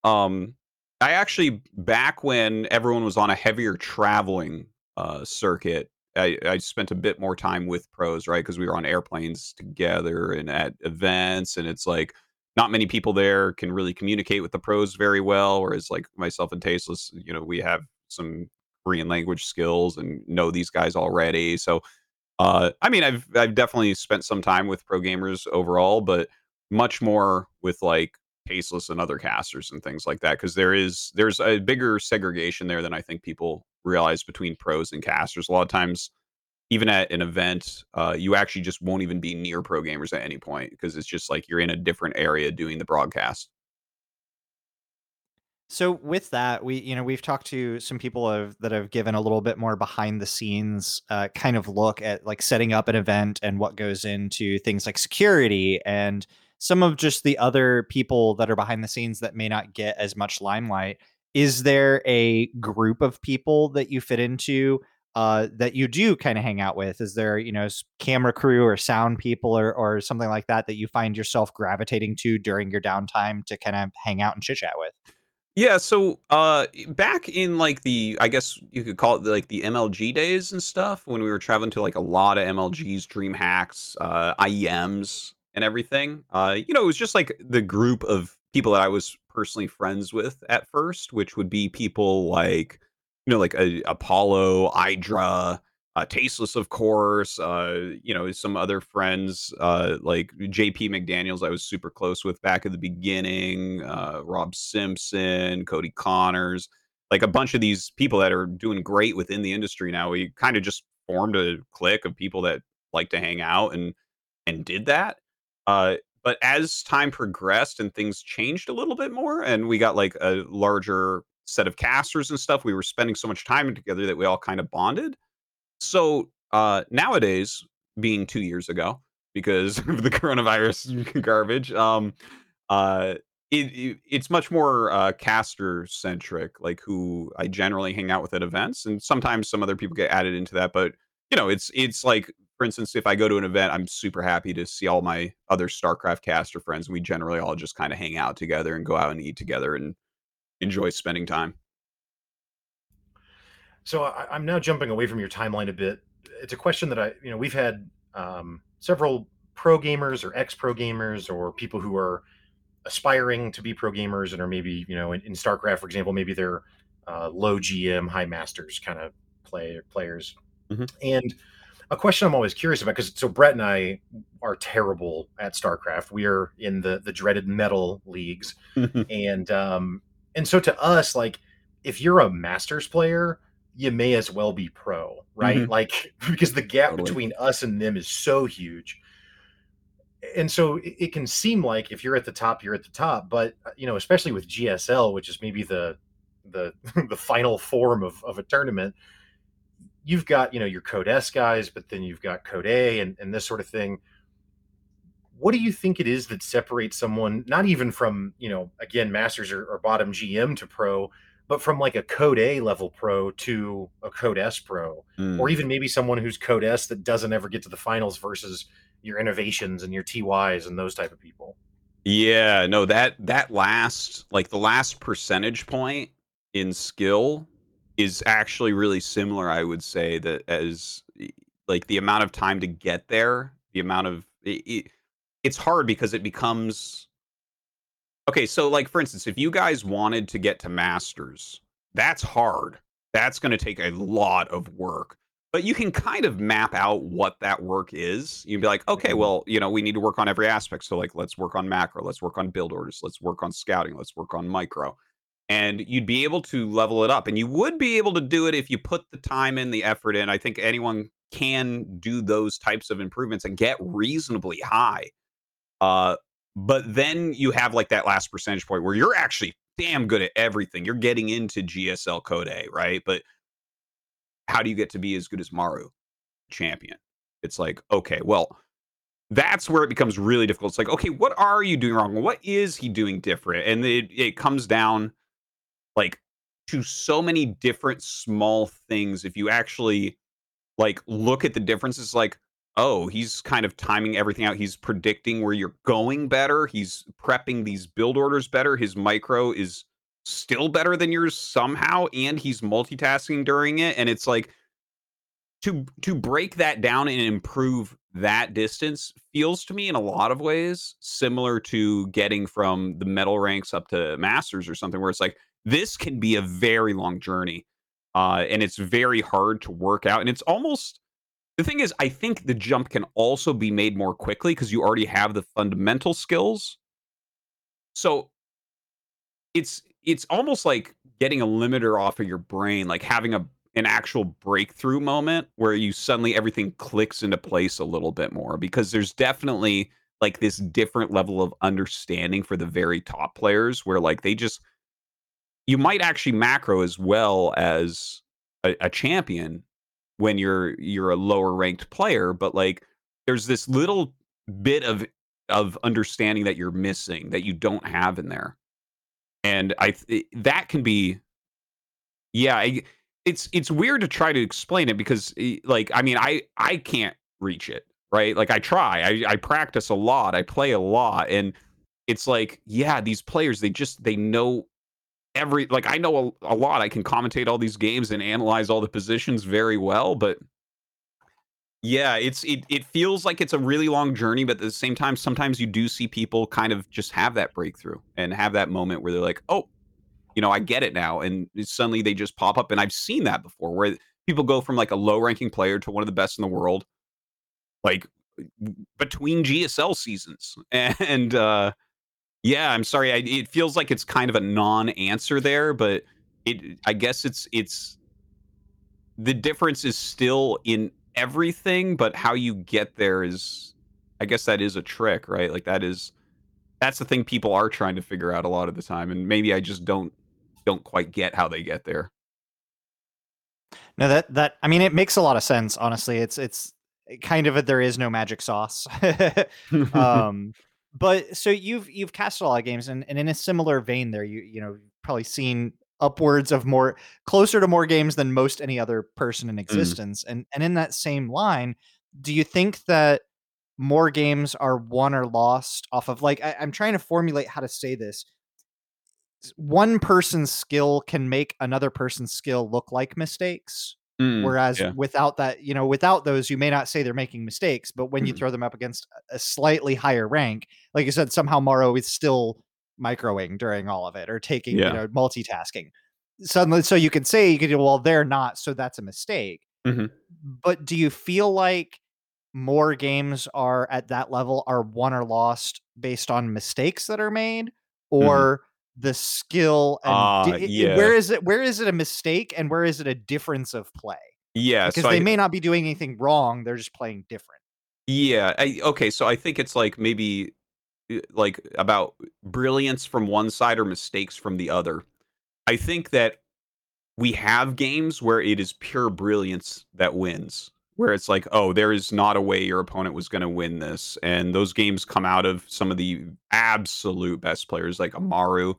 um, I actually back when everyone was on a heavier traveling uh, circuit. I, I spent a bit more time with pros, right? Because we were on airplanes together and at events, and it's like not many people there can really communicate with the pros very well. Whereas, like myself and Tasteless, you know, we have some Korean language skills and know these guys already. So, uh, I mean, I've I've definitely spent some time with pro gamers overall, but much more with like Tasteless and other casters and things like that because there is there's a bigger segregation there than I think people realize between pros and casters. A lot of times, even at an event, uh, you actually just won't even be near pro gamers at any point because it's just like you're in a different area doing the broadcast. So with that, we you know we've talked to some people have, that have given a little bit more behind the scenes uh, kind of look at like setting up an event and what goes into things like security and some of just the other people that are behind the scenes that may not get as much limelight. Is there a group of people that you fit into uh, that you do kind of hang out with? Is there you know camera crew or sound people or or something like that that you find yourself gravitating to during your downtime to kind of hang out and chit chat with? Yeah, so uh back in like the I guess you could call it like the MLG days and stuff when we were traveling to like a lot of MLGs, Dream Hacks, uh IEMs and everything. Uh you know, it was just like the group of people that I was personally friends with at first, which would be people like you know like uh, Apollo, Idra, uh Tasteless of course, uh you know, some other friends uh like JP McDaniels I was super close with back at the beginning, uh Rob Simpson, Cody Connors, like a bunch of these people that are doing great within the industry now. We kind of just formed a clique of people that like to hang out and and did that. Uh but as time progressed and things changed a little bit more and we got like a larger set of casters and stuff, we were spending so much time together that we all kind of bonded so uh, nowadays, being two years ago, because of the coronavirus garbage, um, uh, it, it it's much more uh, caster centric, like who I generally hang out with at events, and sometimes some other people get added into that. But you know, it's it's like, for instance, if I go to an event, I'm super happy to see all my other StarCraft caster friends, and we generally all just kind of hang out together and go out and eat together and enjoy spending time. So I, I'm now jumping away from your timeline a bit. It's a question that I, you know, we've had um, several pro gamers or ex pro gamers or people who are aspiring to be pro gamers and are maybe you know in, in StarCraft, for example, maybe they're uh, low GM, high masters kind of play players. Mhm. And a question I'm always curious about because so Brett and I are terrible at StarCraft. We are in the the dreaded metal leagues, and um, and so to us, like if you're a masters player, you may as well be pro, right? Mhm. Like because the gap Totally. between us and them is so huge. And so it, it can seem like if you're at the top, you're at the top. But uh, you know, especially with GSL, which is maybe the the the final form of, of a tournament, you've got you know your Code S guys, but then you've got Code A and, and this sort of thing. What do you think it is that separates someone, not even from you know again masters or, or bottom GM to pro, but from like a Code A level pro to a Code S pro, Mm. or even maybe someone who's Code S that doesn't ever get to the finals versus your INnoVations and your TYs and those type of people. Yeah, no, that that last like the last percentage point in skill is actually really similar, I would say, that as like the amount of time to get there, the amount of it, it, it's hard because it becomes okay. So, like for instance, if you guys wanted to get to masters, that's hard. That's going to take a lot of work. But you can kind of map out what that work is. You'd be like, okay, Mhm. well, you know, we need to work on every aspect. So, like, let's work on macro, let's work on build orders, let's work on scouting, let's work on micro. And you'd be able to level it up. And you would be able to do it if you put the time in, the effort in. I think anyone can do those types of improvements and get reasonably high. Uh, but then you have like that last percentage point where you're actually damn good at everything. You're getting into GSL Code A, right? But how do you get to be as good as Maru champion? It's like, okay, well, that's where it becomes really difficult. It's like, okay, what are you doing wrong? What is he doing different? And it, it comes down like to so many different small things. If you actually like look at the differences, like, oh, he's kind of timing everything out. He's predicting where you're going better. He's prepping these build orders better. His micro is still better than yours somehow, and he's multitasking during it. And it's like to to break that down and improve that distance feels to me in a lot of ways similar to getting from the metal ranks up to masters or something where it's like this can be a very long journey uh, and it's very hard to work out and it's almost the thing is i think the jump can also be made more quickly because you already have the fundamental skills. So it's it's almost like getting a limiter off of your brain like having a an actual breakthrough moment where you suddenly everything clicks into place a little bit more because there's definitely like this different level of understanding for the very top players where like they just you might actually macro as well as a, a champion when you're you're a lower ranked player but like there's this little bit of of understanding that you're missing that you don't have in there. And i th- that can be yeah I, it's it's weird to try to explain it because like i mean i i can't reach it right? Like i try i i practice a lot i play a lot and it's like yeah these players they just they know every like i know a, a lot. I can commentate all these games and analyze all the positions very well but yeah it's it, it feels like it's a really long journey but at the same time sometimes you do see people kind of just have that breakthrough and have that moment where they're like oh you know i get it now and suddenly they just pop up and i've seen that before where people go from like a low ranking player to one of the best in the world like between gsl seasons and uh yeah i'm sorry I, it feels like it's kind of a non-answer there but it i guess it's it's the difference is still in everything but how you get there is i guess that is a trick right like that is that's the thing people are trying to figure out a lot of the time and maybe i just don't don't quite get how they get there No, that that I mean, it makes a lot of sense. Honestly, it's it's kind of a there is no magic sauce. um, but so you've you've cast a lot of games, and, and in a similar vein, there you you know you've probably seen upwards of more closer to more games than most any other person in mm. existence. And and in that same line, do you think that more games are won or lost off of like I, I'm trying to formulate how to say this. One person's skill can make another person's skill look like mistakes Mm, Whereas yeah. without that, you know, without those, you may not say they're making mistakes, but when you Mhm. throw them up against a slightly higher rank, like you said, somehow Maru is still microing during all of it or taking, you know, multitasking. Suddenly, so you can say you could, well, they're not, so that's a mistake. Mhm. But do you feel like more games are at that level are won or lost based on mistakes that are made Mhm. or the skill and Ah, di- yeah. where is it where is it a mistake and where is it a difference of play Yeah, because so they I may not be doing anything wrong they're just playing different yeah, I okay, so I think it's, like, maybe, eh, like, about brilliance from one side or mistakes from the other. I think that we have games where it is pure brilliance that wins, where it's like, "Oh, there is not a way your opponent was gonna win this," and those games come out of some of the absolute best players like a Maru.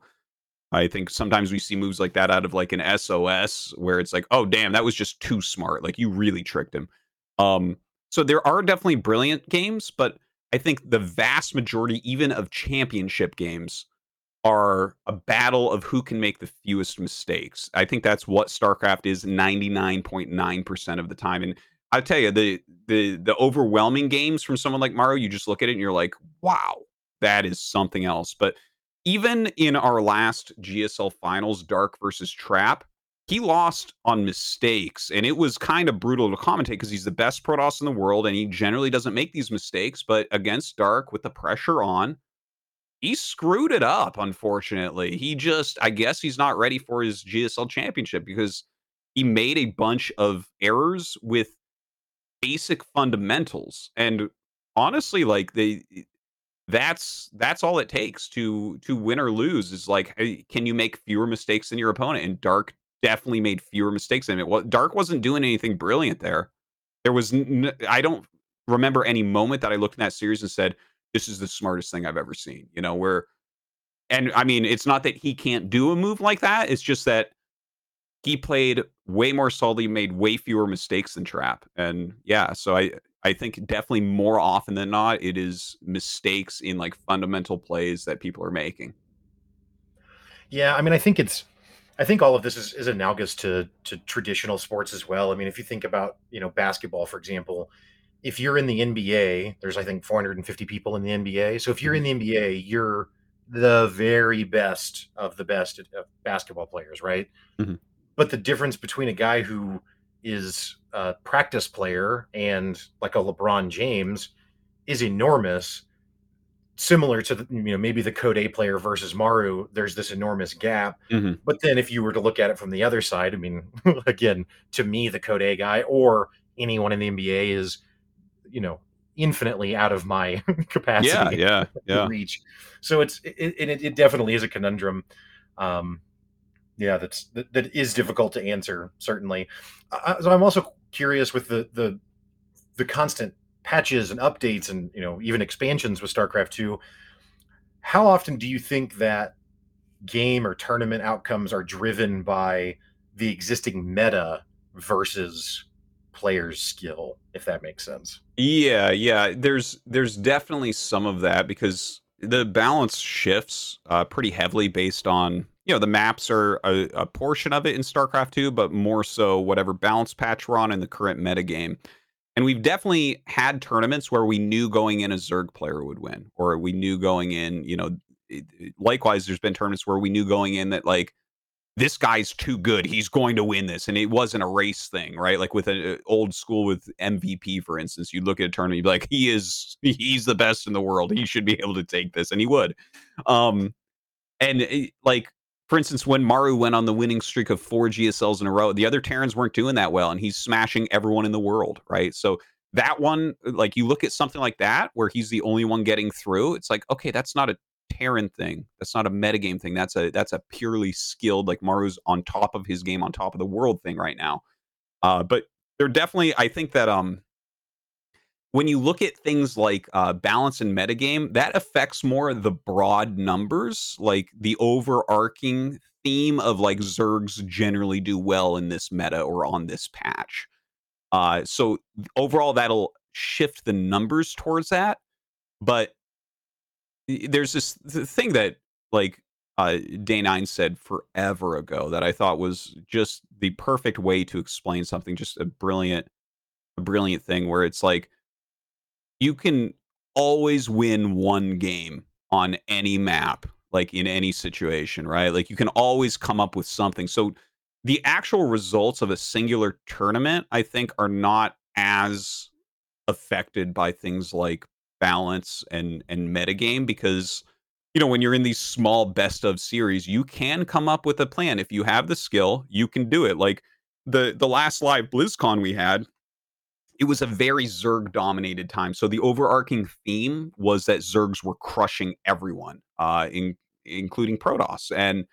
I think sometimes we see moves like that out of, like, an SOS where it's like, "Oh, damn, that was just too smart, like, you really tricked him." Um, so there are definitely brilliant games, but I think the vast majority even of championship games are a battle of who can make the fewest mistakes. I think that's what StarCraft is 99.9% of the time. And I tell you, the the the overwhelming games from someone like Maru, you just look at it and you're like, wow, that is something else. But even in our last GSL finals, Dark versus Trap, he lost on mistakes. And it was kind of brutal to commentate because he's the best Protoss in the world and he generally doesn't make these mistakes. But against Dark with the pressure on, he screwed it up, unfortunately. He just, I guess he's not ready for his GSL championship because he made a bunch of errors with basic fundamentals. And honestly, like they eh, that's that's all it takes to to win or lose is like can you make fewer mistakes than your opponent? And Dark definitely made fewer mistakes than it. Well, Dark wasn't doing anything brilliant there. There was n- I don't remember any moment that I looked in that series and said, this is the smartest thing I've ever seen. You know, where and I mean, it's not that he can't do a move like that. It's just that he played way more solidly, made way fewer mistakes than Trap. And yeah, so I I think definitely more often than not, it is mistakes in like fundamental plays that people are making. Yeah, I mean, I think it's, I think all of this is, is analogous to to traditional sports as well. I mean, if you think about you know basketball, for example, if you're in the NBA, there's I think 450 people in the NBA. So if you're in the NBA, you're the very best of the best of basketball players, right? Mhm. But the difference between a guy who is a practice player and like a LeBron James is enormous similar to the, you know maybe the code A player versus Maru, there's this enormous gap. Mhm. But then if you were to look at it from the other side, I mean, again, to me, the code A guy or anyone in the NBA is, you know, infinitely out of my capacity Yeah, yeah, to yeah. reach. So it's it, it, it definitely is a conundrum. Um, yeah, that's that, that is difficult to answer. Certainly. So I'm also curious with the the the constant patches and updates and you know even expansions with StarCraft 2 how often do you think that game or tournament outcomes are driven by the existing meta versus players skill if that makes sense Yeah, yeah. There's there's definitely some of that because the balance shifts uh, pretty heavily based on you know the maps are a, a portion of it in StarCraft 2, but more so whatever balance patch we're on in the current metagame. And we've definitely had tournaments where we knew going in a Zerg player would win, or we knew going in, you know, likewise, there's been tournaments where we knew going in that like this guy's too good, he's going to win this, and it wasn't a race thing, right? Like with an old school with MVP, for instance, you look at a tournament, you'd be like, he is, he's the best in the world, he should be able to take this, and he would. Um, and it- like for instance, when Maru went on the winning streak of four GSLs in a row, the other Terrans weren't doing that well, and he's smashing everyone in the world, right? So that one, like you look at something like that where he's the only one getting through, it's like, okay, that's not a Terran thing. That's not a metagame thing. That's a that's a purely skilled, like Maru's on top of his game, on top of the world thing right now. Uh, but they're definitely, I think that um when you look at things like uh, balance and metagame, that affects more the broad numbers, like the overarching theme of like Zergs generally do well in this meta or on this patch. Uh, so overall, that'll shift the numbers towards that. But there's this th- thing that like uh, Day Nine said forever ago that I thought was just the perfect way to explain something. Just a brilliant, a brilliant thing where it's like you can always win one game on any map, like in any situation, right? Like you can always come up with something. So the actual results of a singular tournament, I think, are not as affected by things like balance and and metagame because you know when you're in these small best of series you can come up with a plan if you have the skill you can do it like the the last live blizzcon we had it was a very zerg dominated time so the overarching theme was that zergs were crushing everyone uh in, including protoss and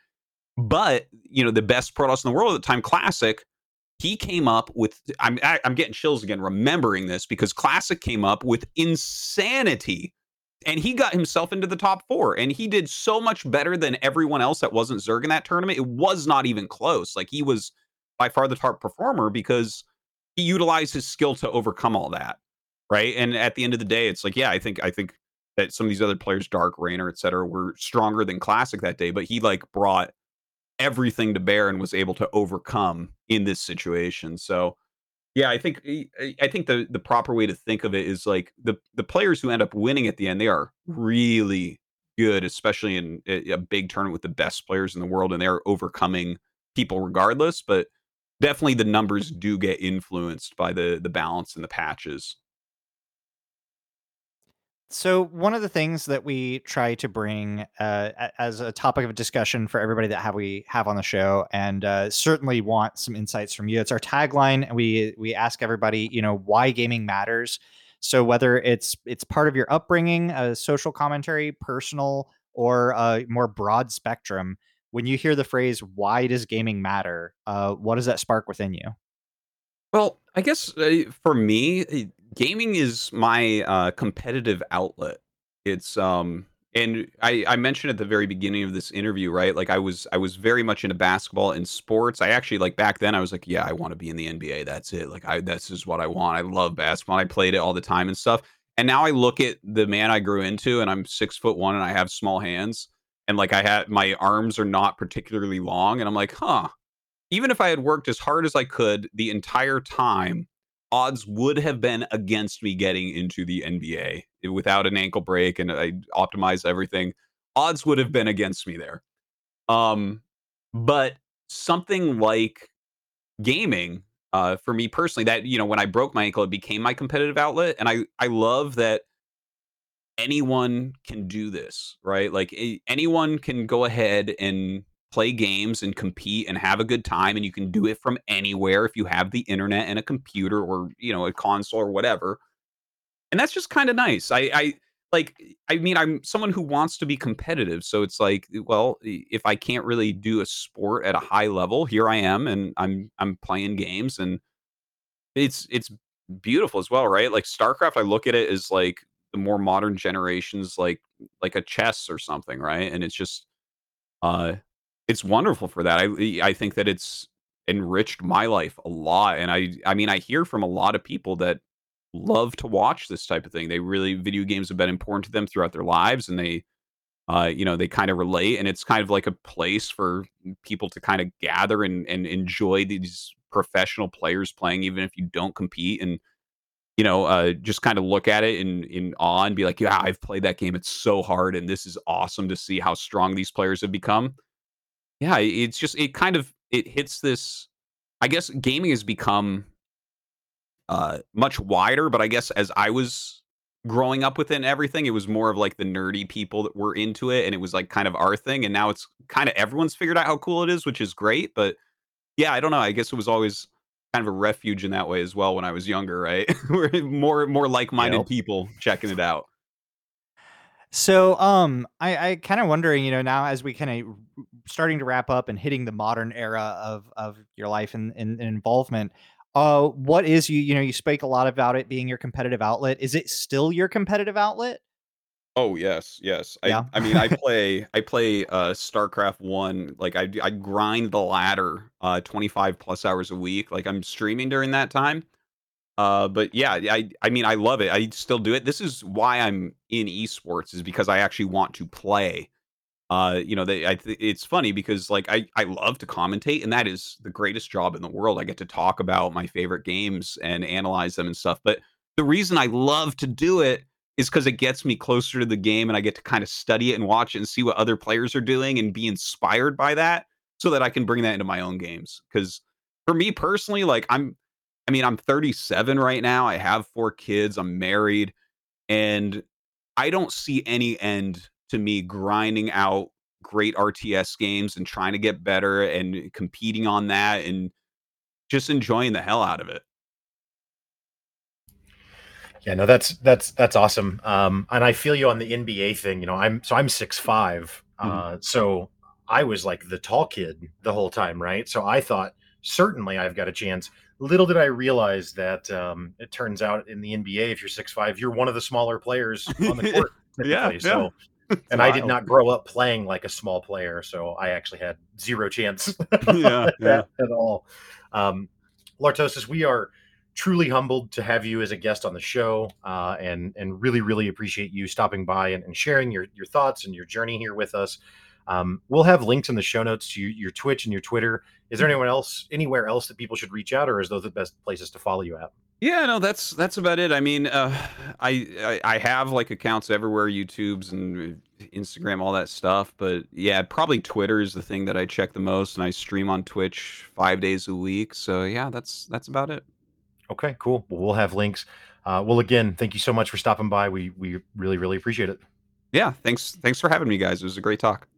but you know the best protoss in the world at the time classic he came up with I'm I'm getting chills again remembering this because Classic came up with insanity and he got himself into the top 4 and he did so much better than everyone else that wasn't Zerg in that tournament. It was not even close. Like he was by far the top performer because he utilized his skill to overcome all that. Right? And at the end of the day it's like yeah, I think I think that some of these other players Dark Reynor, etc., were stronger than Classic that day, but he like brought everything to bear and was able to overcome in this situation. So yeah, I think I think the the proper way to think of it is like the the players who end up winning at the end, they are really good, especially in eh, a big tournament with the best players in the world, and they're overcoming people regardless. But definitely, the numbers do get influenced by the the balance and the patches. So one of the things that we try to bring uh, as a topic of discussion for everybody that have we have on the show, and uh, certainly want some insights from you. It's our tagline, and we we ask everybody, you know, why gaming matters. So whether it's it's part of your upbringing, a social commentary, personal, or a more broad spectrum, when you hear the phrase "Why does gaming matter?" Uh, what does that spark within you? Well, I guess uh, for me, gaming is my uh, competitive outlet. It's um and I, I mentioned at the very beginning of this interview, right? Like I was I was very much into basketball and sports. I actually like back then I was like, yeah, I want to be in the NBA. That's it. Like I this is what I want. I love basketball. I played it all the time and stuff. And now I look at the man I grew into and I'm six foot one and I have small hands. And like I had my arms are not particularly long. And I'm like, huh. Even if I had worked as hard as I could the entire time, odds would have been against me getting into the NBA without an ankle break and I optimized everything. Odds would have been against me there. Um, but something like gaming, uh, for me personally, that you know, when I broke my ankle, it became my competitive outlet, and I I love that anyone can do this, right? Like anyone can go ahead and play games and compete and have a good time and you can do it from anywhere if you have the internet and a computer or you know a console or whatever. And that's just kind of nice. I i like i mean i'm someone who wants to be competitive so it's like eh, well if i can't really do a sport at a high level here i am and i'm i'm playing games and it's it's beautiful as well right? Like starcraft i look at it as like the more modern generations like like a chess or something right and it's just uh it's wonderful for that. I I think that it's enriched my life a lot, and I I mean I hear from a lot of people that love to watch this type of thing. They really video games have been important to them throughout their lives, and they uh, you know they kind of relate, and it's kind of like a place for people to kind of gather and and enjoy these professional players playing, even if you don't compete and you know, uh, just kind of look at it in in awe and be like, yeah, I've played that game. It's so hard, and this is awesome to see how strong these players have become. Yeah, it's just it kind of it hits this I guess gaming has become uh much wider, but I guess as I was growing up within everything, it was more of like the nerdy people that were into it and it was like kind of our thing and now it's kind of everyone's figured out how cool it is, which is great, but yeah, I don't know, I guess it was always kind of a refuge in that way as well when I was younger, right? We're more more like-minded yep. people checking it out. So, um, I, I kind of wondering, you know, now as we kind of starting to wrap up and hitting the modern era of of your life and, and, and involvement, uh, what is you, you know, you speak a lot about it being your competitive outlet. Is it still your competitive outlet? Oh yes, yes. I Yeah. I mean I play I play uh StarCraft 1 like I I grind the ladder uh 25 plus hours a week. Like I'm streaming during that time. Uh, but yeah, I I mean, I love it. I still do it. This is why I'm in esports is because I actually want to play. Uh, you know, they I th- it's funny because like I I love to commentate and that is the greatest job in the world. I get to talk about my favorite games and analyze them and stuff. But the reason I love to do it is because it gets me closer to the game and I get to kind of study it and watch it and see what other players are doing and be inspired by that so that I can bring that into my own games. Because for me personally, like I'm, I mean, I'm 37 right now. I have four kids. I'm married, and I don't see any end to me grinding out great RTS games and trying to get better and competing on that and just enjoying the hell out of it. Yeah, no, that's that's that's awesome. Um, and I feel you on the NBA thing. You know, I'm so I'm six five. Mm-hmm. Uh, so I was like the tall kid the whole time, right? So I thought certainly I've got a chance. Little did I realize that um, it turns out in the NBA, if you're six five, you're one of the smaller players on the court. yeah, so, yeah. and I did not grow up playing like a small player, so I actually had zero chance yeah, yeah. at all. Um, Artosis, we are truly humbled to have you as a guest on the show, uh, and and really really appreciate you stopping by and, and, sharing your your thoughts and your journey here with us. Um, we'll have links in the show notes to your, your Twitch and your Twitter. Is there anyone else anywhere else that people should reach out, or is those the best places to follow you at? Yeah, no, that's that's about it. I mean, uh, I, I, I have like accounts everywhere, YouTube's and Instagram, all that stuff. But yeah, probably Twitter is the thing that I check the most, and I stream on Twitch five days a week. So yeah, that's that's about it. Okay, cool. Well, we'll have links. Uh, well, again, thank you so much for stopping by. We we really really appreciate it. Yeah, thanks thanks for having me, guys. It was a great talk.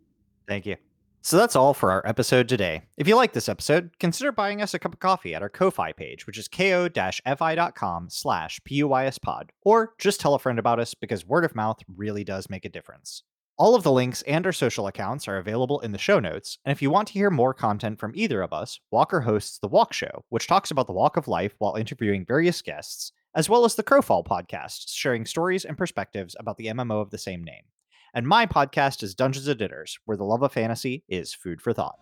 Thank you. So that's all for our episode today. If you like this episode, consider buying us a cup of coffee at our Ko-Fi page, which is ko-fi.com slash puispod, or just tell a friend about us because word of mouth really does make a difference. All of the links and our social accounts are available in the show notes, and if you want to hear more content from either of us, Walker hosts The Walk Show, which talks about the walk of life while interviewing various guests, as well as the Crowfall podcast, sharing stories and perspectives about the MMO of the same name. And my podcast is Dungeons and Dinners, where the love of fantasy is food for thought.